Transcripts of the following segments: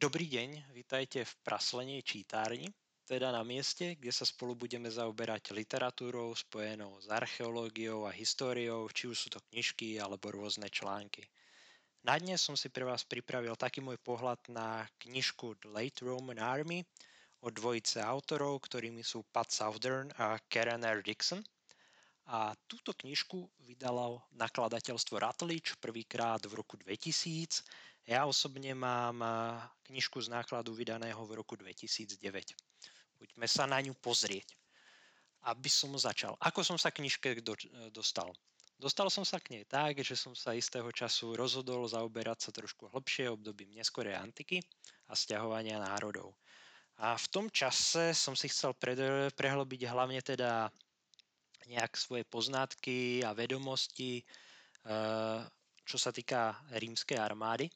Dobrý deň, vitajte v Praslenie čítárni, teda na mieste, kde sa spolu budeme zaoberať literatúrou spojenou s archeológiou a históriou, či už sú to knižky alebo rôzne články. Na dnes som si pre vás pripravil taký môj pohľad na knižku The Late Roman Army od dvojice autorov, ktorými sú Pat Southern a Karen R. Dixon – a túto knižku vydalo nakladateľstvo Ratlič prvýkrát v roku 2000. Ja osobne mám knižku z nákladu vydaného v roku 2009. Poďme sa na ňu pozrieť. Aby som začal. Ako som sa knižke do, dostal? Dostal som sa k nej tak, že som sa istého času rozhodol zaoberať sa trošku hlbšie obdobím neskorej antiky a stiahovania národov. A v tom čase som si chcel prehlobiť hlavne teda nejak svoje poznatky a vedomosti, eh, čo sa týka rímskej armády.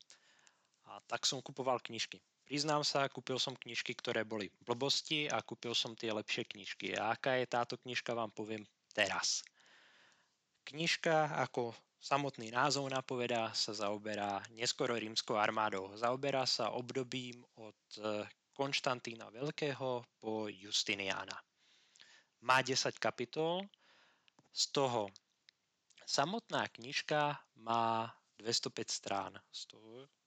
A tak som kupoval knižky. Priznám sa, kúpil som knižky, ktoré boli blbosti a kúpil som tie lepšie knižky. A aká je táto knižka, vám poviem teraz. Knižka, ako samotný názov napovedá, sa zaoberá neskoro rímskou armádou. Zaoberá sa obdobím od eh, Konštantína Veľkého po Justiniána má 10 kapitol, z toho samotná knižka má 205 strán, z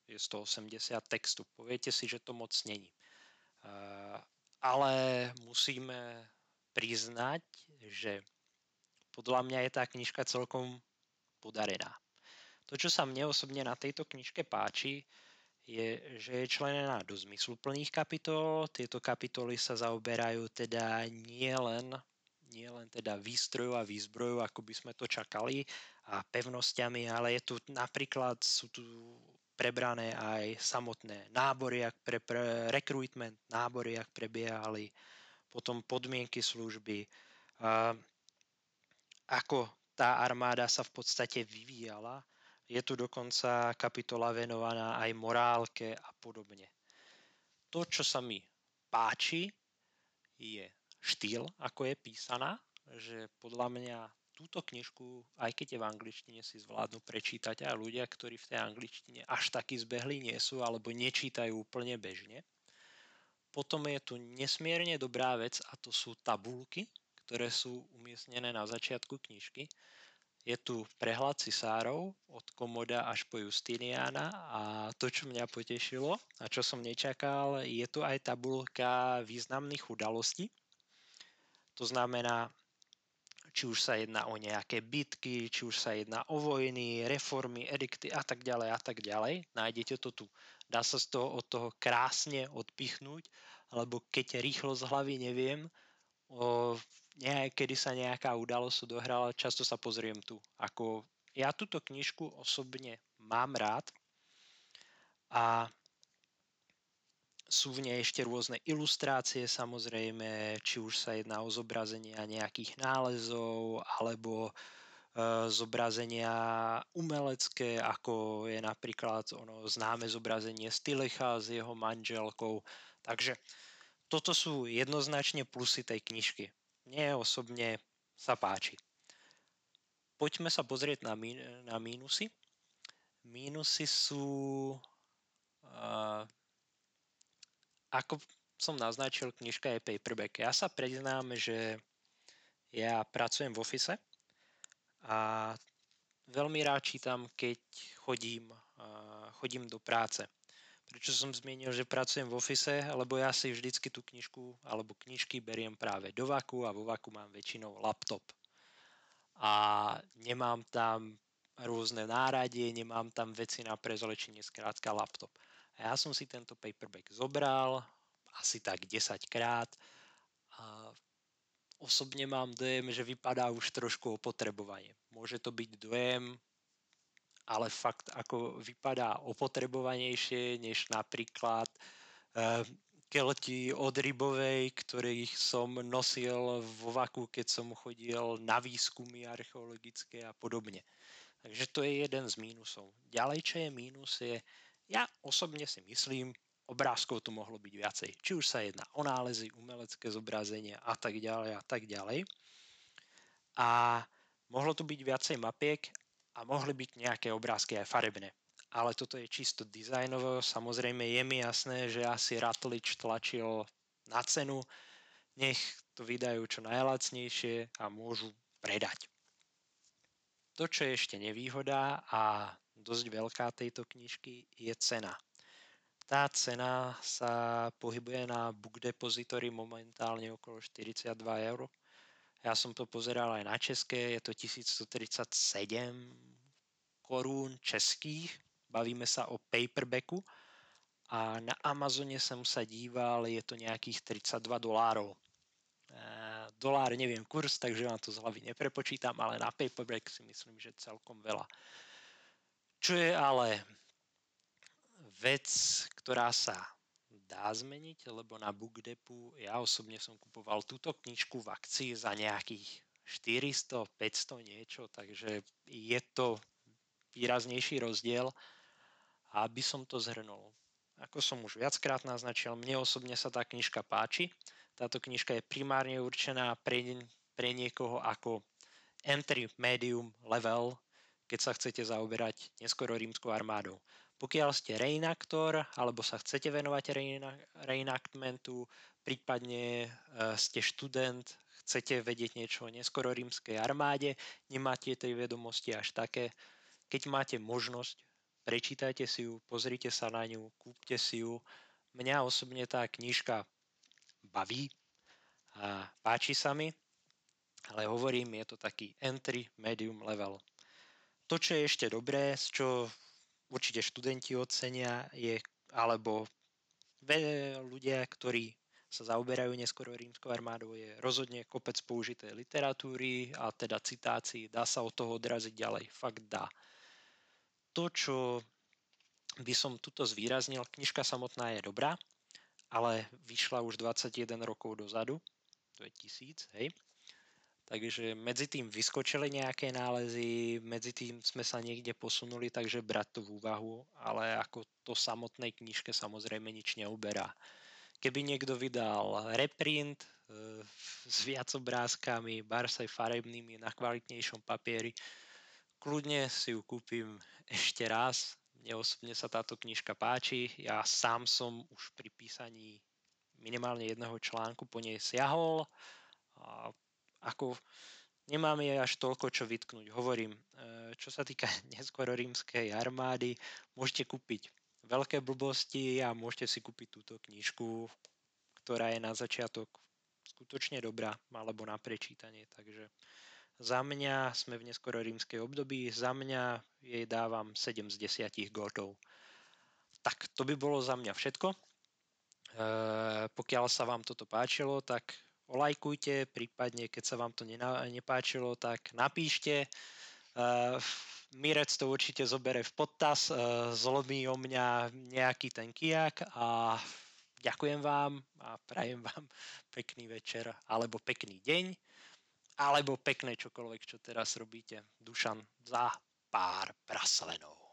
je 180 textu. Poviete si, že to moc není. Eh, ale musíme priznať, že podľa mňa je tá knižka celkom podarená. To, čo sa mne osobne na tejto knižke páči, je, že je členená do zmysluplných kapitol. Tieto kapitoly sa zaoberajú teda nie len, nie len teda výstrojov a výzbrojov, ako by sme to čakali, a pevnosťami, ale je tu napríklad, sú tu prebrané aj samotné nábory, ak pre, pre recruitment, nábory, ak prebiehali, potom podmienky služby, a ako tá armáda sa v podstate vyvíjala je tu dokonca kapitola venovaná aj morálke a podobne. To, čo sa mi páči, je štýl, ako je písaná, že podľa mňa túto knižku, aj keď je v angličtine, si zvládnu prečítať aj ľudia, ktorí v tej angličtine až takí zbehli nie sú alebo nečítajú úplne bežne. Potom je tu nesmierne dobrá vec a to sú tabulky, ktoré sú umiestnené na začiatku knižky je tu prehľad cisárov od Komoda až po Justiniana a to, čo mňa potešilo a čo som nečakal, je tu aj tabulka významných udalostí. To znamená, či už sa jedná o nejaké bitky, či už sa jedná o vojny, reformy, edikty a tak ďalej a tak ďalej. Nájdete to tu. Dá sa z toho od toho krásne odpichnúť, alebo keď rýchlo z hlavy neviem, o, kedy sa nejaká udalosť odohrala, často sa pozriem tu. Ako ja túto knižku osobne mám rád a sú v nej ešte rôzne ilustrácie samozrejme, či už sa jedná o zobrazenia nejakých nálezov alebo e, zobrazenia umelecké, ako je napríklad ono známe zobrazenie Stylicha s jeho manželkou. Takže toto sú jednoznačne plusy tej knižky mne osobne sa páči. Poďme sa pozrieť na, mín, na mínusy. Mínusy sú, ako som naznačil, knižka je paperback. Ja sa priznám, že ja pracujem v office a veľmi rád čítam, keď chodím, chodím do práce. Prečo som zmienil, že pracujem v ofise, lebo ja si vždycky tú knižku alebo knižky beriem práve do vaku a vo vaku mám väčšinou laptop. A nemám tam rôzne náradie, nemám tam veci na prezlečenie, skrátka laptop. A ja som si tento paperback zobral asi tak 10 krát a osobne mám dojem, že vypadá už trošku opotrebovanie. Môže to byť dojem ale fakt ako vypadá opotrebovanejšie než napríklad uh, kelti od rybovej, ktorých som nosil vo vaku, keď som chodil na výskumy archeologické a podobne. Takže to je jeden z mínusov. Ďalej, čo je mínus, je, ja osobne si myslím, obrázkov tu mohlo byť viacej. Či už sa jedná o nálezy, umelecké zobrazenia a tak ďalej a tak ďalej. A mohlo tu byť viacej mapiek a mohli byť nejaké obrázky aj farebné. ale toto je čisto dizajnovo. Samozrejme je mi jasné, že asi Ratlič tlačil na cenu, nech to vydajú čo najlacnejšie a môžu predať. To, čo je ešte nevýhoda a dosť veľká tejto knižky, je cena. Tá cena sa pohybuje na Book Depository momentálne okolo 42 eur. Ja som to pozeral aj na české, je to 1137 korún českých, bavíme sa o paperbacku a na Amazone som sa díval, je to nejakých 32 dolárov dolár neviem kurz, takže vám to z hlavy neprepočítam, ale na paperback si myslím, že celkom veľa. Čo je ale vec, ktorá sa dá zmeniť, lebo na BookDepu ja osobne som kupoval túto knižku v akcii za nejakých 400, 500 niečo, takže je to výraznejší rozdiel. A aby som to zhrnul, ako som už viackrát naznačil, mne osobne sa tá knižka páči. Táto knižka je primárne určená pre, pre niekoho ako entry medium level, keď sa chcete zaoberať neskoro rímskou armádou. Pokiaľ ste reenaktor alebo sa chcete venovať reenactmentu, prípadne e, ste študent, chcete vedieť niečo o neskoro rímskej armáde, nemáte tej vedomosti až také, keď máte možnosť, prečítajte si ju, pozrite sa na ňu, kúpte si ju. Mňa osobne tá knižka baví a páči sa mi, ale hovorím, je to taký entry medium level. To, čo je ešte dobré, z čo určite študenti ocenia, je, alebo ľudia, ktorí sa zaoberajú neskoro rímskou armádou, je rozhodne kopec použitej literatúry a teda citácií. Dá sa od toho odraziť ďalej. Fakt dá. To, čo by som tuto zvýraznil, knižka samotná je dobrá, ale vyšla už 21 rokov dozadu, 2000, hej. Takže medzi tým vyskočili nejaké nálezy, medzi tým sme sa niekde posunuli, takže brať to v úvahu, ale ako to samotnej knižke samozrejme nič neuberá. Keby niekto vydal reprint e, s viac obrázkami, barsaj farebnými na kvalitnejšom papieri, kľudne si ju kúpim ešte raz, mne osobne sa táto knižka páči. Ja sám som už pri písaní minimálne jedného článku po nej siahol. A ako nemám jej až toľko čo vytknúť. Hovorím, e, čo sa týka neskôr rímskej armády, môžete kúpiť veľké blbosti a môžete si kúpiť túto knižku, ktorá je na začiatok skutočne dobrá, alebo na prečítanie. Takže za mňa sme v neskoro rímskej období, za mňa jej dávam 7 z 10 gótov. Tak to by bolo za mňa všetko. E, pokiaľ sa vám toto páčilo, tak olajkujte, prípadne keď sa vám to nepáčilo, tak napíšte. E, Mirec to určite zobere v podtas, e, zlomí o mňa nejaký ten kijak a ďakujem vám a prajem vám pekný večer alebo pekný deň alebo pekné čokoľvek, čo teraz robíte. Dušan za pár praslenov.